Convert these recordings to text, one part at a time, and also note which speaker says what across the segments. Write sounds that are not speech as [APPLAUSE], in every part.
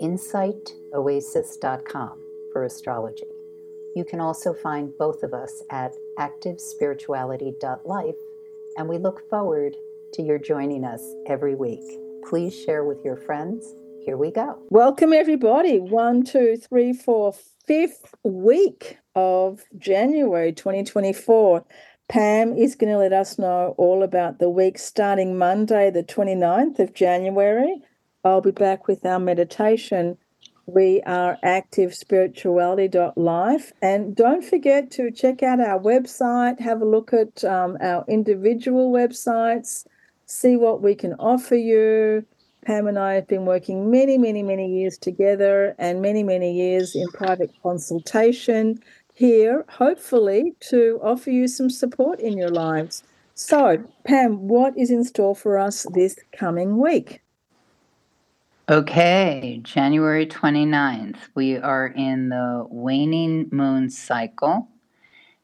Speaker 1: insightoasis.com for astrology. You can also find both of us at activespirituality.life, and we look forward to your joining us every week. Please share with your friends. Here we go.
Speaker 2: Welcome, everybody. One, two, three, four, fifth week of January 2024. Pam is going to let us know all about the week starting Monday, the 29th of January I'll be back with our meditation. We are activespirituality.life. And don't forget to check out our website, have a look at um, our individual websites, see what we can offer you. Pam and I have been working many, many, many years together and many, many years in private consultation here, hopefully, to offer you some support in your lives. So, Pam, what is in store for us this coming week?
Speaker 1: Okay, January 29th, we are in the waning moon cycle,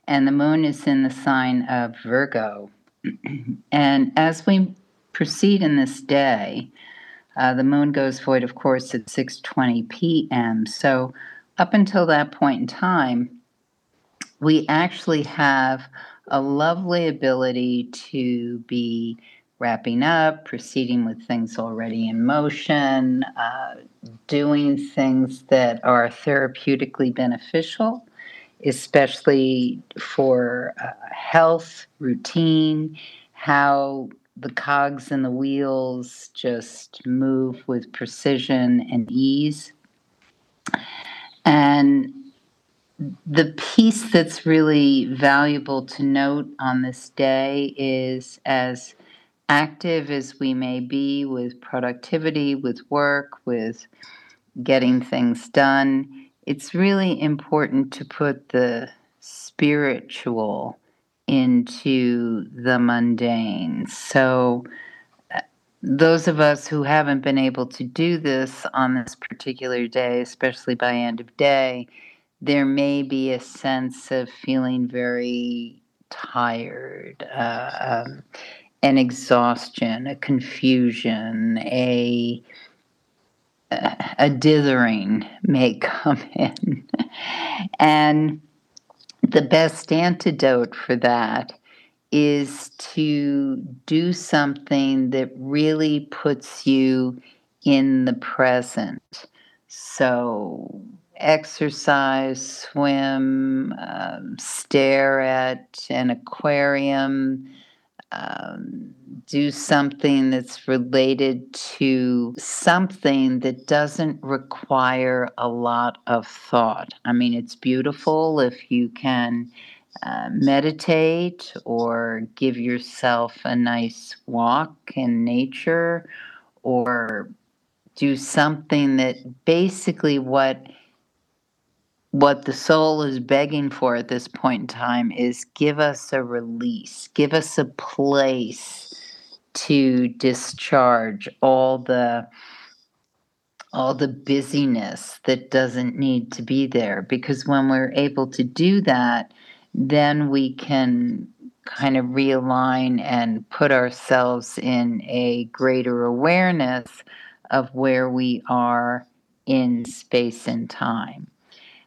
Speaker 1: and the moon is in the sign of Virgo. [CLEARS THROAT] and as we proceed in this day, uh, the moon goes void, of course, at 6:20 p.m. So up until that point in time, we actually have a lovely ability to be wrapping up, proceeding with things already in motion, uh, doing things that are therapeutically beneficial, especially for uh, health, routine, how the cogs and the wheels just move with precision and ease. And the piece that's really valuable to note on this day is as active as we may be with productivity, with work, with getting things done, it's really important to put the spiritual into the mundane. So, uh, those of us who haven't been able to do this on this particular day, especially by end of day, there may be a sense of feeling very tired. Uh, um, an exhaustion, a confusion, a a dithering may come [LAUGHS] in. and the best antidote for that is to do something that really puts you in the present. So, exercise, swim, um, stare at an aquarium, um, do something that's related to something that doesn't require a lot of thought. I mean, it's beautiful if you can uh, meditate or give yourself a nice walk in nature or do something that basically what what the soul is begging for at this point in time is give us a release, give us a place to discharge all the all the busyness that doesn't need to be there. Because when we're able to do that then we can kind of realign and put ourselves in a greater awareness of where we are in space and time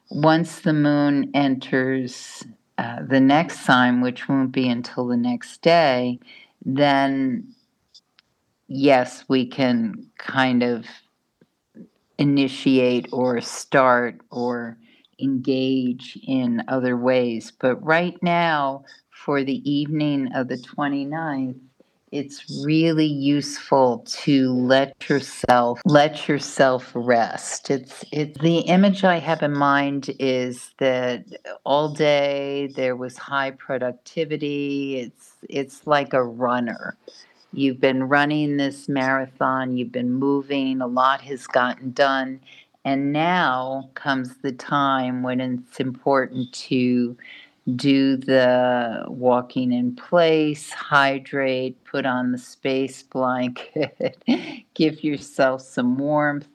Speaker 1: once the moon enters uh, the next sign, which won't be until the next day, then yes, we can kind of initiate or start or engage in other ways. But right now, for the evening of the 29th, it's really useful to let yourself let yourself rest. It's it the image i have in mind is that all day there was high productivity. It's it's like a runner. You've been running this marathon you've been moving a lot has gotten done And now comes the time when it's important to do the walking in place, hydrate, put on the space blanket, [LAUGHS] give yourself some warmth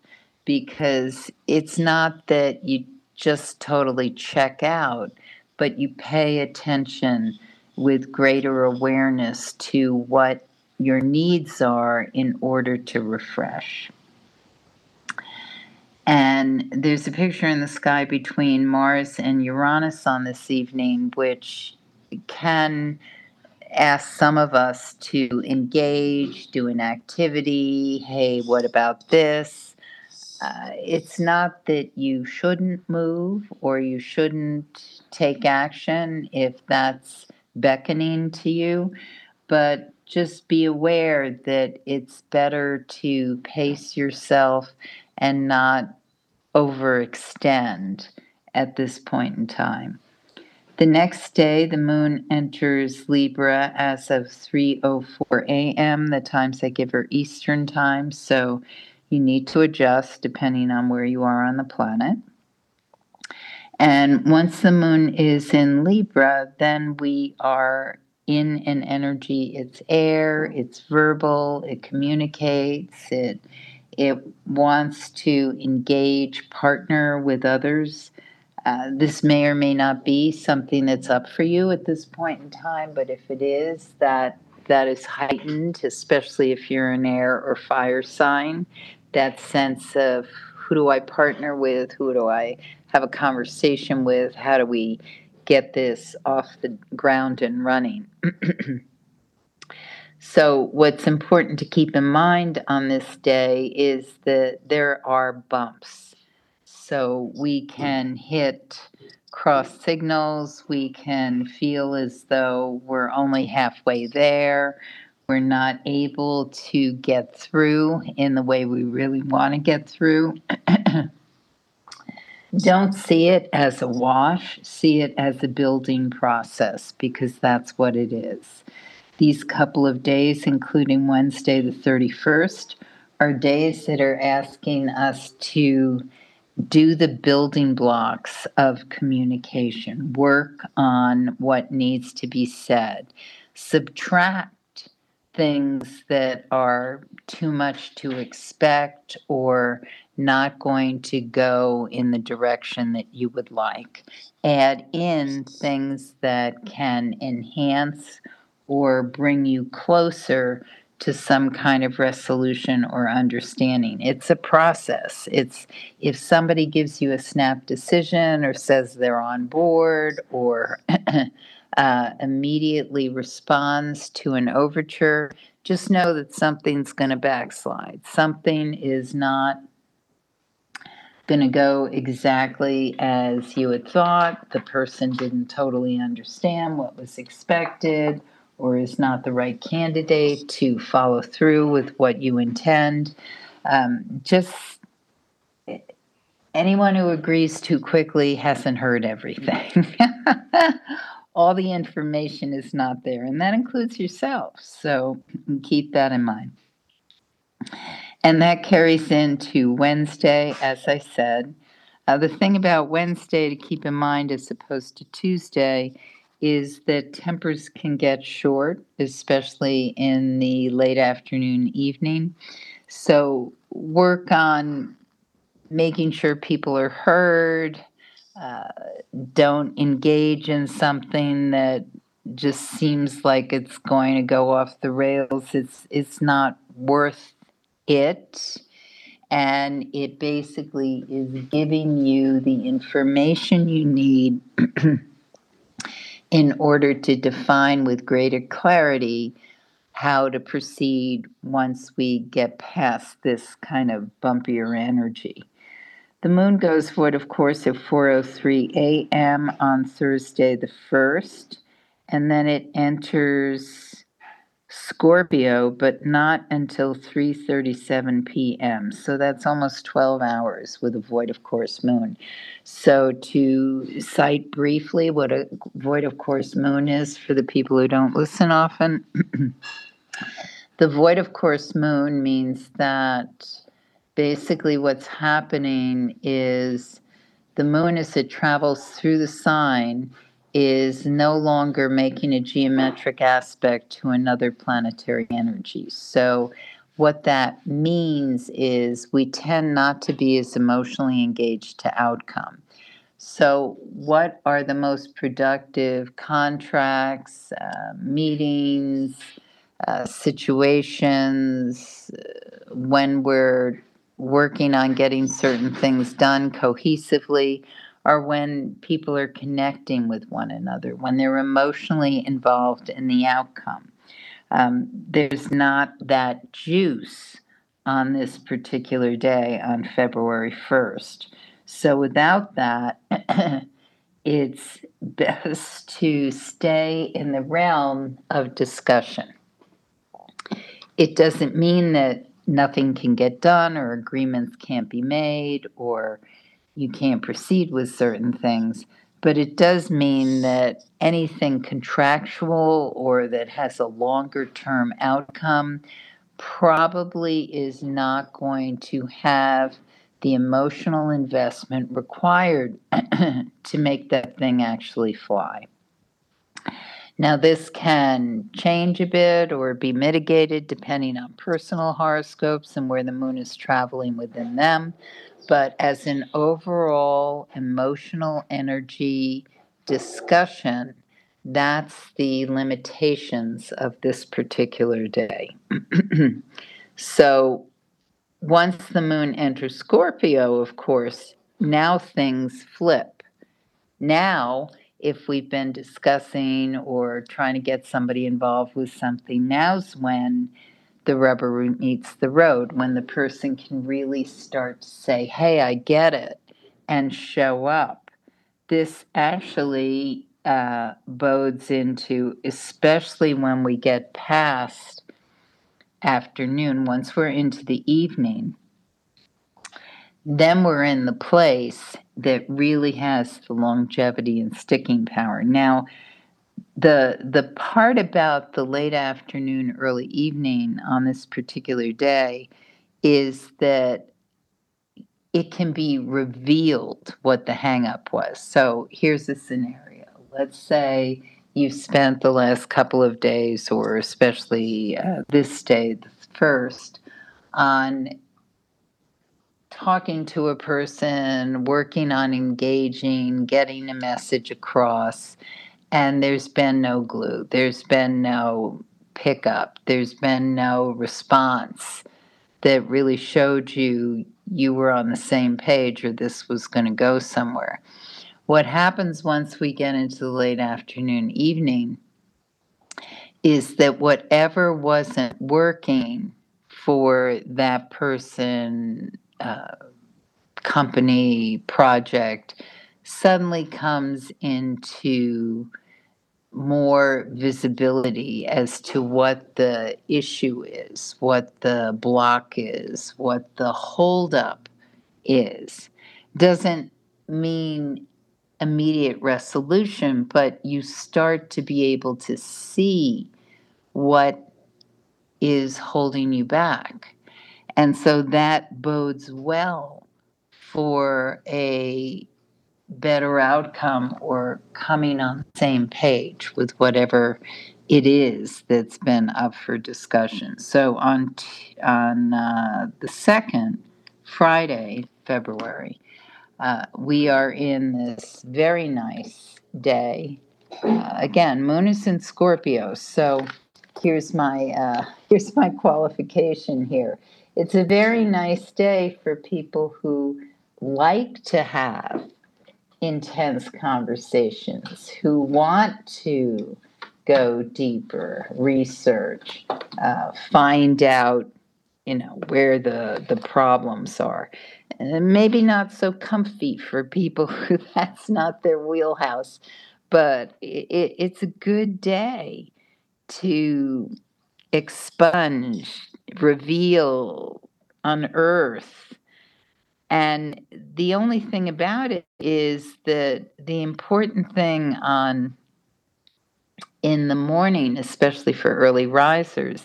Speaker 1: because it's not that you just totally check out, but you pay attention with greater awareness to what your needs are in order to refresh. And there's a picture in the sky between Mars and Uranus on this evening, which can ask some of us to engage, do an activity. Hey, what about this? Uh, it's not that you shouldn't move or you shouldn't take action if that's beckoning to you, but just be aware that it's better to pace yourself and not overextend at this point in time. The next day, the moon enters Libra as of 3:04 a.m. The times I give her Eastern time, so you need to adjust depending on where you are on the planet. And once the moon is in Libra, then we are in an energy. It's air, it's verbal, it communicates, it it wants to engage, partner with others. Uh, this may or may not be something that's up for you at this point in time, but if it is, that that is heightened, especially if you're an air or fire sign. That sense of who do I partner with? Who do I have a conversation with? How do we get this off the ground and running? [CLEARS THROAT] So, what's important to keep in mind on this day is that there are bumps. So, we can hit cross signals, we can feel as though we're only halfway there. We're not able to get through in the way we really want to get through. [CLEARS THROAT] Don't see it as a wash, see it as a building process because that's what it is. These couple of days, including Wednesday the 31st, are days that are asking us to do the building blocks of communication, work on what needs to be said, subtract things that are too much to expect or not going to go in the direction that you would like. Add in things that can enhance or bring you closer to some kind of resolution or understanding. It's a process. It's if somebody gives you a snap decision or says they're on board or [CLEARS THROAT] uh, immediately responds to an overture, just know that something's going to backslide. Something is not going to go exactly as you had thought. The person didn't totally understand what was expected or is not the right candidate to follow through with what you intend. Um, just anyone who agrees too quickly hasn't heard everything. [LAUGHS] All the information is not there, and that includes yourself. So keep that in mind. And that carries into Wednesday, as I said. Uh, the thing about Wednesday to keep in mind as opposed to Tuesday is that tempers can get short, especially in the late afternoon, evening. So work on making sure people are heard. Uh, don't engage in something that just seems like it's going to go off the rails. It's it's not worth it. And it basically is giving you the information you need [CLEARS THROAT] in order to define with greater clarity how to proceed once we get past this kind of bumpier energy. The moon goes void, of course, at 4:03 a.m. on Thursday the 1st, and then it enters Scorpio, but not until 3:37 p.m. So that's almost 12 hours with a void of course moon. So to cite briefly what a void of course moon is for the people who don't listen often, [CLEARS THROAT] the void of course moon means that basically what's happening is the moon as it travels through the sign is no longer making a geometric aspect to another planetary energy. So what that means is we tend not to be as emotionally engaged to outcome. So, what are the most productive contracts, uh, meetings, uh, situations uh, when we're working on getting certain things done cohesively? Are when people are connecting with one another, when they're emotionally involved in the outcome. Um, there's not that juice on this particular day on February 1st. So without that, [CLEARS THROAT] it's best to stay in the realm of discussion. It doesn't mean that nothing can get done or agreements can't be made or you can't proceed with certain things, but it does mean that anything contractual or that has a longer term outcome probably is not going to have the emotional investment required [CLEARS THROAT] to make that thing actually fly. Now, this can change a bit or be mitigated depending on personal horoscopes and where the moon is traveling within them. But as an overall emotional energy discussion, that's the limitations of this particular day. [CLEARS THROAT] so, once the moon enters Scorpio, of course, now things flip. Now, if we've been discussing or trying to get somebody involved with something, now's when the rubber meets the road, when the person can really start to say, Hey, I get it, and show up. This actually uh, bodes into, especially when we get past afternoon, once we're into the evening, then we're in the place that really has the longevity and sticking power. Now, the the part about the late afternoon, early evening on this particular day is that it can be revealed what the hangup was. So here's a scenario. Let's say you spent the last couple of days, or especially uh, this day, the first, on talking to a person, working on engaging, getting a message across, and there's been no glue. There's been no pickup. There's been no response that really showed you you were on the same page or this was going to go somewhere. What happens once we get into the late afternoon, evening, is that whatever wasn't working for that person, uh, company, project, suddenly comes into more visibility as to what the issue is, what the block is, what the holdup is. Doesn't mean immediate resolution, but you start to be able to see what is holding you back. And so that bodes well for a better outcome or coming on the same page with whatever it is that's been up for discussion. So on t- on uh, the second Friday, February, uh, we are in this very nice day. Uh, again, moon is in Scorpio, so here's my uh, [LAUGHS] here's my qualification here. It's a very nice day for people who like to have intense conversations, who want to go deeper, research, uh, find out, you know, where the the problems are. And maybe not so comfy for people [LAUGHS] who that's not their wheelhouse, but it, it's a good day to expunge, reveal, unearth. And the only thing about it is that the important thing on in the morning, especially for early risers,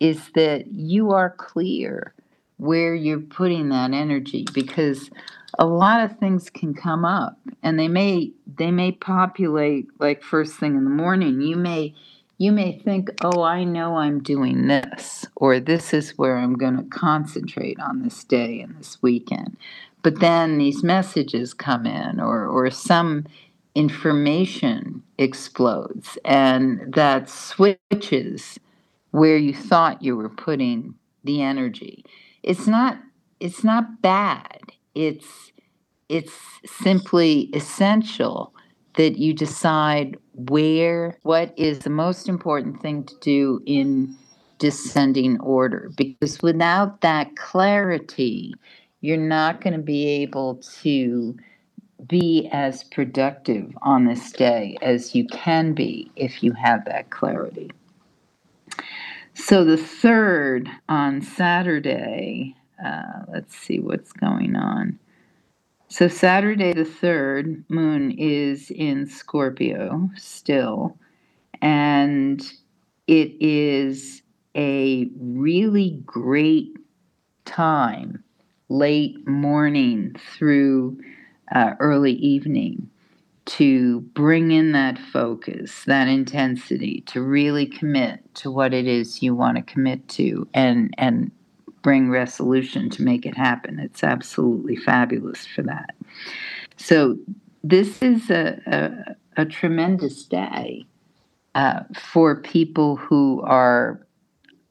Speaker 1: is that you are clear where you're putting that energy because a lot of things can come up and they may they may populate like first thing in the morning you may you may think oh i know i'm doing this or this is where i'm going to concentrate on this day and this weekend. But then these messages come in or or some information explodes and that switches where you thought you were putting the energy. It's not it's not bad. It's it's simply essential that you decide where what is the most important thing to do in descending order because without that clarity you're not going to be able to be as productive on this day as you can be if you have that clarity. So the third on Saturday, uh, let's see what's going on. So Saturday the third moon is in Scorpio still, and it is a really great time, late morning through uh, early evening to bring in that focus, that intensity, to really commit to what it is you want to commit to and and bring resolution to make it happen. It's absolutely fabulous for that. So this is a, a, a tremendous day uh, for people who are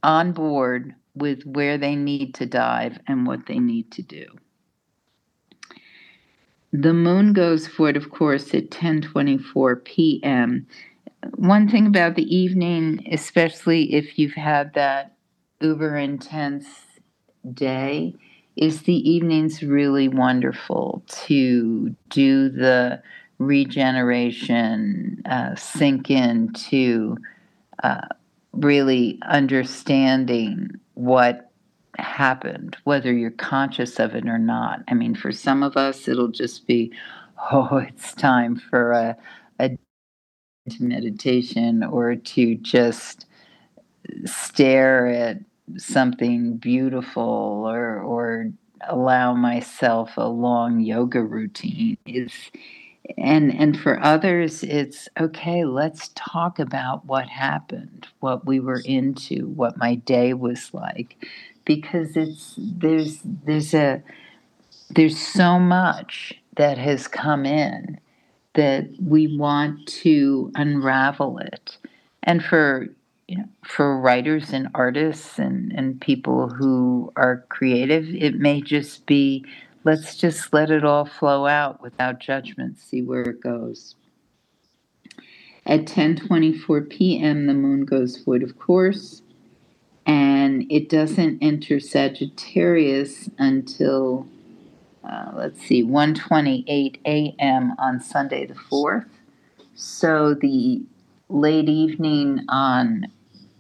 Speaker 1: on board with where they need to dive and what they need to do. The moon goes for it, of course, at 10:24 p.m. One thing about the evening, especially if you've had that uber intense day, is the evening's really wonderful to do the regeneration, uh, sink into uh, really understanding what happened, whether you're conscious of it or not. I mean, for some of us, it'll just be, [LAUGHS] oh, it's time for a, a meditation or to just stare at something beautiful or or allow myself a long yoga routine is and and for others it's okay let's talk about what happened what we were into what my day was like. Because it's there's there's a there's so much that has come in that we want to unravel it. And for you know for writers and artists and and people who are creative it may just be let's just let it all flow out without judgment see where it goes at 10:24 p.m. the moon goes void of course and it doesn't enter Sagittarius until uh, let's see 1:28 a.m. on Sunday the 4th. So the late evening on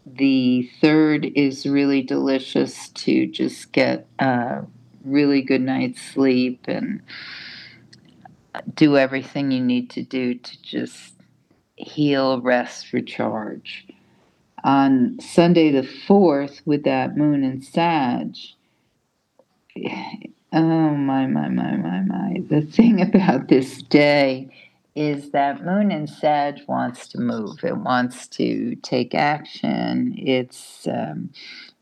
Speaker 1: the 3rd is really delicious to just get a really good night's sleep and uh, do everything you need to do to just heal, rest, recharge on Sunday the 4th with that moon in Sag. [SIGHS] Oh, my, my, my, my, my. The thing [LAUGHS] about this day is that moon and Sag wants to move, it wants to take action, it's um,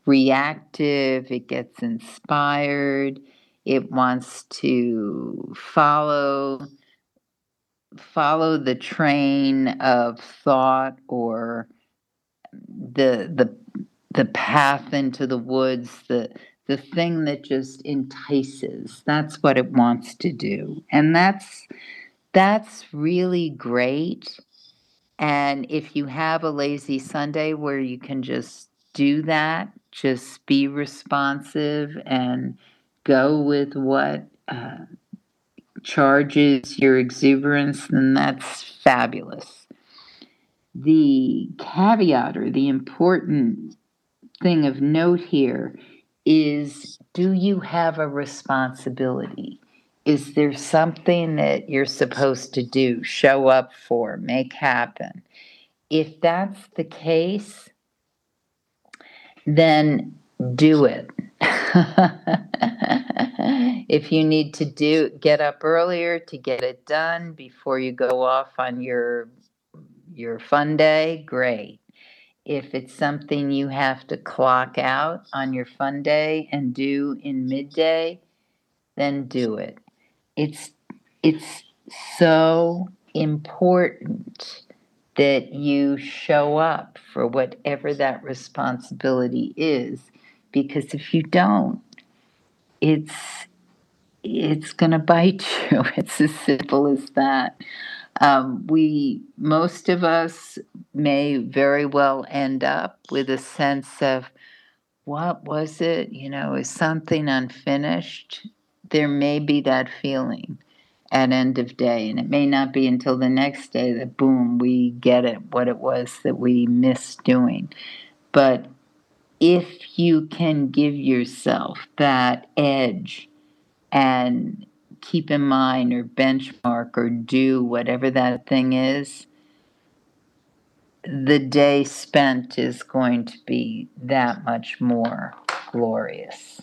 Speaker 1: reactive, it gets inspired, it wants to follow follow the train of thought or the the the path into the woods, the the thing that just entices. That's what it wants to do. And that's that's really great. And if you have a lazy Sunday where you can just do that, just be responsive and go with what uh, charges your exuberance, then that's fabulous the caveat or the important thing of note here is do you have a responsibility? Is there something that you're supposed to do, show up for, make happen? If that's the case, then do it. [LAUGHS] if you need to do get up earlier to get it done before you go off on your your fun day, great. If it's something you have to clock out on your fun day and do in midday, then do it. It's it's so important that you show up for whatever that responsibility is because if you don't it's it's going to bite [LAUGHS] you. It's as simple as that. Um, we most of us may very well end up with a sense of what was it? You know is something unfinished there may be that feeling at end of day and it may not be until the next day that boom we get it what it was that we missed doing. But if you can give yourself that edge and keep in mind or benchmark or do whatever that thing is the day spent is going to be that much more glorious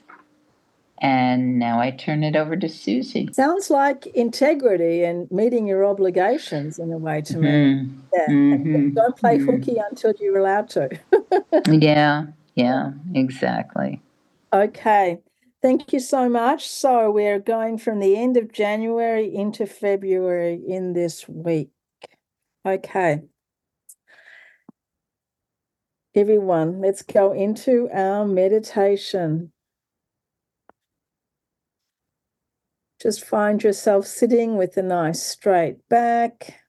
Speaker 1: and now I turn it over to Suzy.
Speaker 2: Sounds like integrity and meeting your obligations in a way to me. Mm-hmm. Yeah. Mm-hmm. Don't play mm-hmm. hooky until you're allowed to. [LAUGHS]
Speaker 1: yeah, yeah, exactly.
Speaker 2: Okay. Thank you so much. So we're going from the end of January into February in this week. Okay. Everyone, let's go into our meditation. Just find yourself sitting with a nice straight back.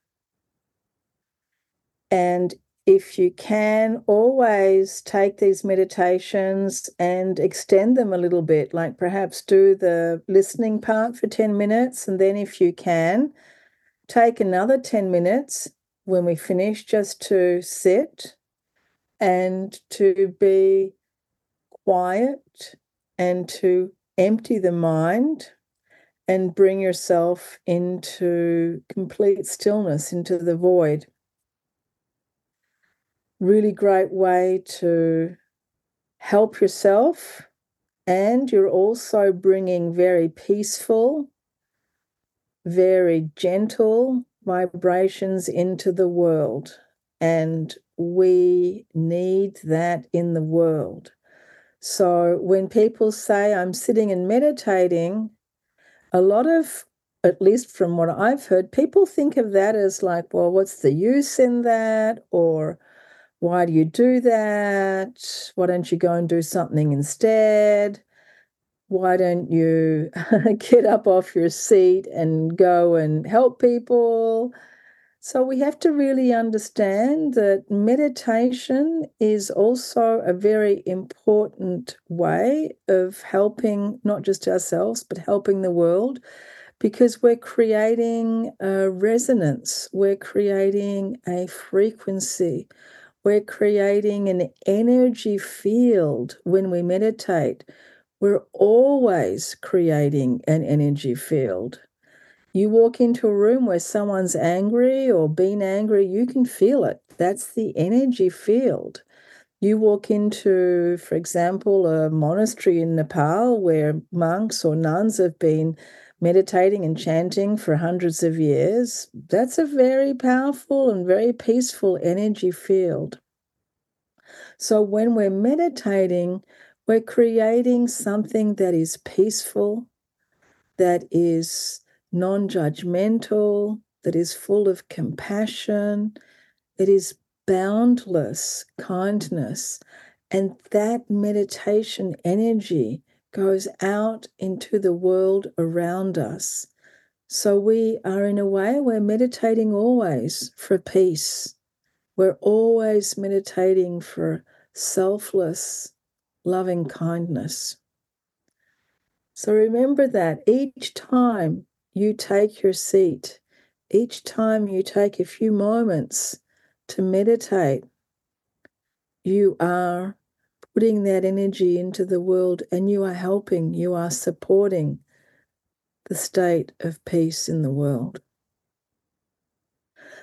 Speaker 2: And if you can, always take these meditations and extend them a little bit, like perhaps do the listening part for 10 minutes. And then, if you can, take another 10 minutes when we finish just to sit and to be quiet and to empty the mind and bring yourself into complete stillness, into the void. Really great way to help yourself, and you're also bringing very peaceful, very gentle vibrations into the world. And we need that in the world. So when people say, I'm sitting and meditating, a lot of at least from what I've heard, people think of that as like, well, what's the use in that? Or why do you do that? Why don't you go and do something instead? Why don't you [LAUGHS] get up off your seat and go and help people? So we have to really understand that meditation is also a very important way of helping not just ourselves, but helping the world because we're creating a resonance, we're creating a frequency, we're creating an energy field when we meditate. We're always creating an energy field. You walk into a room where someone's angry or been angry, you can feel it. That's the energy field. You walk into, for example, a monastery in Nepal where monks or nuns have been meditating and chanting for hundreds of years. That's a very powerful and very peaceful energy field. So when we're meditating, we're creating something that is peaceful, that is non judgmental, that is full of compassion, it is boundless kindness. And that meditation energy goes out into the world around us. So we are, in a way, we're meditating always for peace. We're always meditating for selfless, loving kindness. So remember that each time you take your seat, each time you take a few moments to meditate, you are putting that energy into the world and you are helping, you are supporting the state of peace in the world.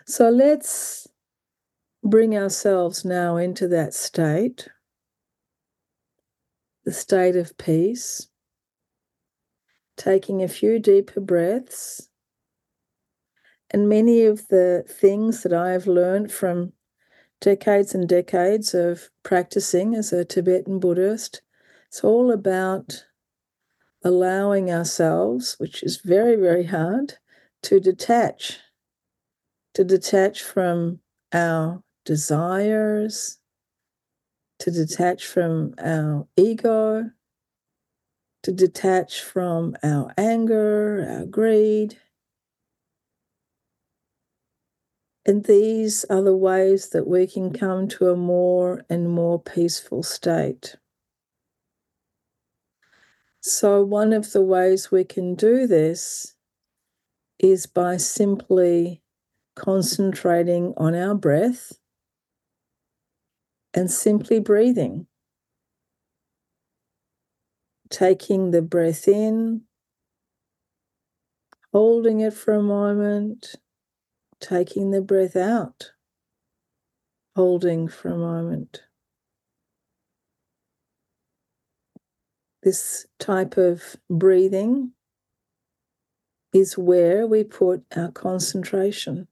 Speaker 2: So let's bring ourselves now into that state. the state of peace, taking a few deeper breaths. And many of the things that I've learned from decades and decades of practicing as a Tibetan Buddhist, it's all about allowing ourselves, which is very, very hard, to detach, to detach from our desires, to detach from our ego, to detach from our anger, our greed. And these are the ways that we can come to a more and more peaceful state. So, one of the ways we can do this is by simply concentrating on our breath and simply breathing. Taking the breath in, holding it for a moment, taking the breath out, holding for a moment. This type of breathing is where we put our concentration.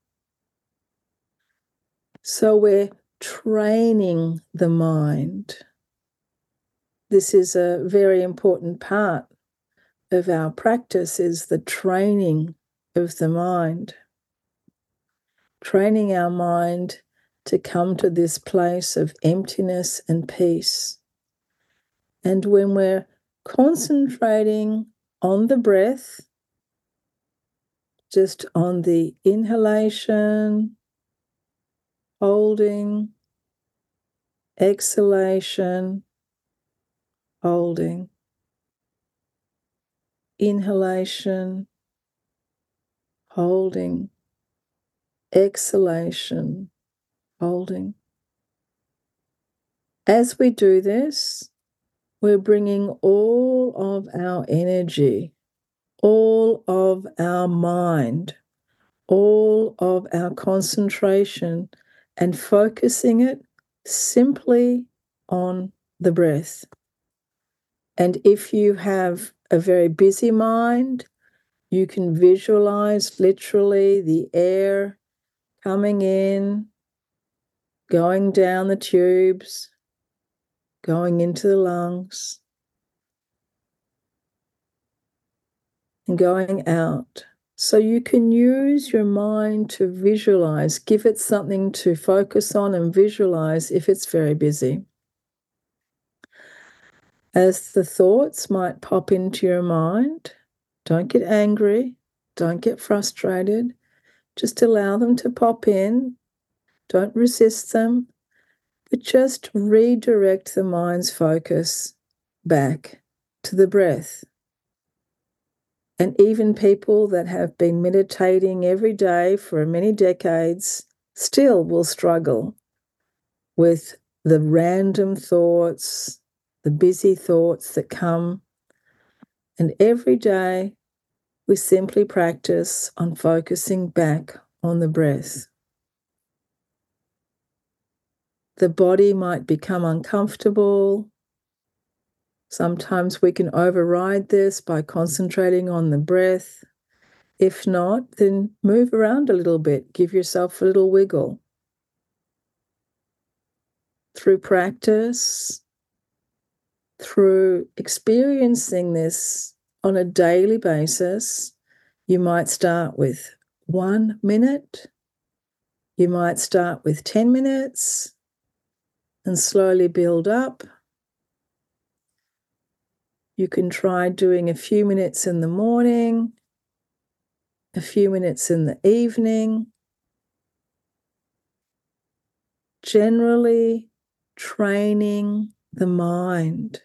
Speaker 2: So we're training the mind. This is a very important part of our practice is the training of the mind. Training our mind to come to this place of emptiness and peace. And when we're concentrating on the breath, just on the inhalation holding, exhalation, holding, inhalation, holding, exhalation, holding. As we do this, we're bringing all of our energy, all of our mind, all of our concentration and focusing it simply on the breath. And if you have a very busy mind, you can visualize literally the air coming in, going down the tubes, going into the lungs, and going out. So you can use your mind to visualize, give it something to focus on and visualize if it's very busy. As the thoughts might pop into your mind, don't get angry, don't get frustrated, just allow them to pop in, don't resist them, but just redirect the mind's focus back to the breath. And even people that have been meditating every day for many decades still will struggle with the random thoughts, the busy thoughts that come. And every day we simply practice on focusing back on the breath. The body might become uncomfortable, Sometimes we can override this by concentrating on the breath. If not, then move around a little bit, give yourself a little wiggle. Through practice, through experiencing this on a daily basis, you might start with one minute, you might start with 10 minutes, and slowly build up you can try doing a few minutes in the morning, a few minutes in the evening. Generally, training the mind,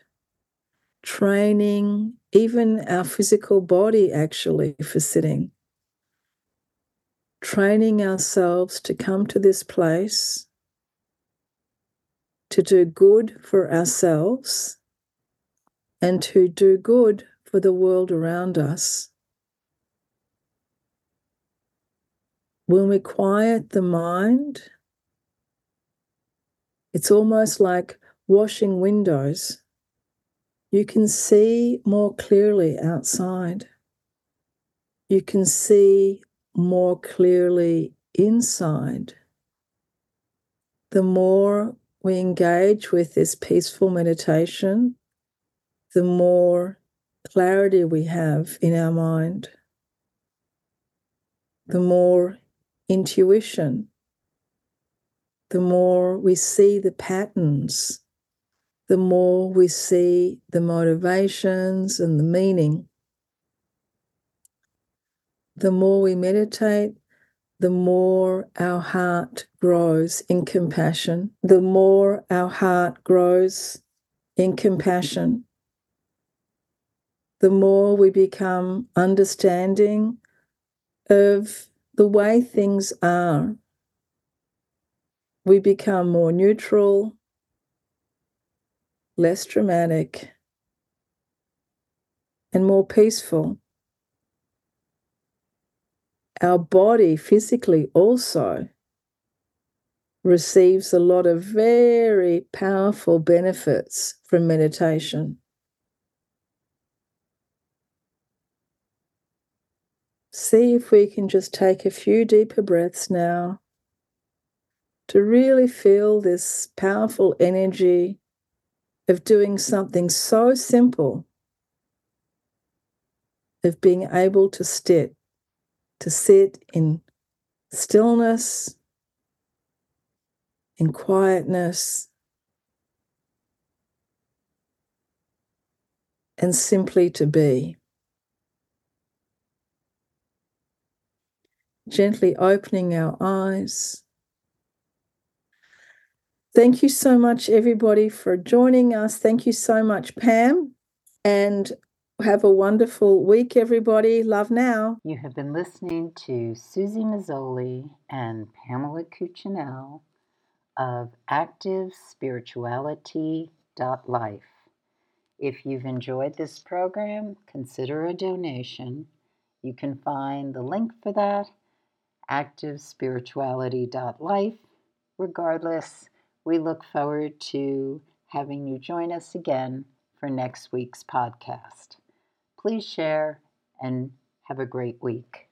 Speaker 2: training even our physical body actually for sitting, training ourselves to come to this place to do good for ourselves and to do good for the world around us. When we quiet the mind, it's almost like washing windows. You can see more clearly outside. You can see more clearly inside. The more we engage with this peaceful meditation, the more clarity we have in our mind, the more intuition, the more we see the patterns, the more we see the motivations and the meaning. The more we meditate, the more our heart grows in compassion, the more our heart grows in compassion, the more we become understanding of the way things are. We become more neutral, less dramatic, and more peaceful our body physically also receives a lot of very powerful benefits from meditation. See if we can just take a few deeper breaths now to really feel this powerful energy of doing something so simple, of being able to sit to sit in stillness, in quietness, and simply to be. Gently opening our eyes. Thank you so much, everybody, for joining us. Thank you so much, Pam. And have a wonderful week, everybody. Love now.
Speaker 1: You have been listening to Suzy Meszoly and Pamela Cucinell of ActiveSpirituality.life. If you've enjoyed this program, consider a donation. You can find the link for that activespirituality.life. Regardless, we look forward to having you join us again for next week's podcast. Please share and have a great week.